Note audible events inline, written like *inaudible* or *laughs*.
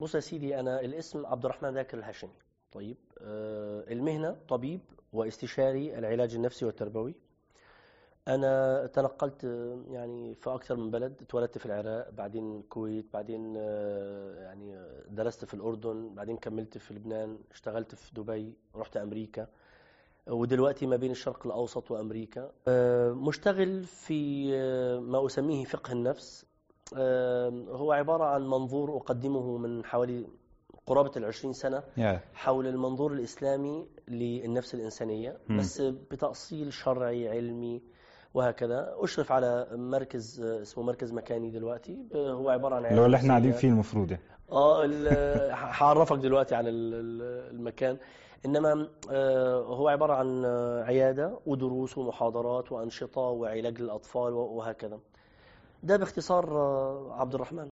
بص يا سيدي أنا الاسم عبد الرحمن ذاكر الهاشمي. طيب آه، المهنة طبيب واستشاري العلاج النفسي والتربوي. أنا تنقلت آه، يعني في أكثر من بلد اتولدت في العراق بعدين الكويت بعدين آه، يعني درست في الأردن بعدين كملت في لبنان اشتغلت في دبي رحت أمريكا. ودلوقتي ما بين الشرق الأوسط وأمريكا. آه، مشتغل في ما أسميه فقه النفس. هو عبارة عن منظور أقدمه من حوالي قرابة العشرين سنة حول المنظور الإسلامي للنفس الإنسانية مم. بس بتأصيل شرعي علمي وهكذا. أشرف على مركز آه، اسمه مركز مكاني دلوقتي. هو عبارة عن اللي هو اللي إحنا قاعدين. فيه المفروض يعني. *laughs* آه هعرفك دلوقتي على ال- ال- المكان. إنما آه، هو عبارة عن آه، عيادة ودروس ومحاضرات وأنشطة وعلاج للأطفال وهكذا. ده باختصار آه، عبد الرحمن.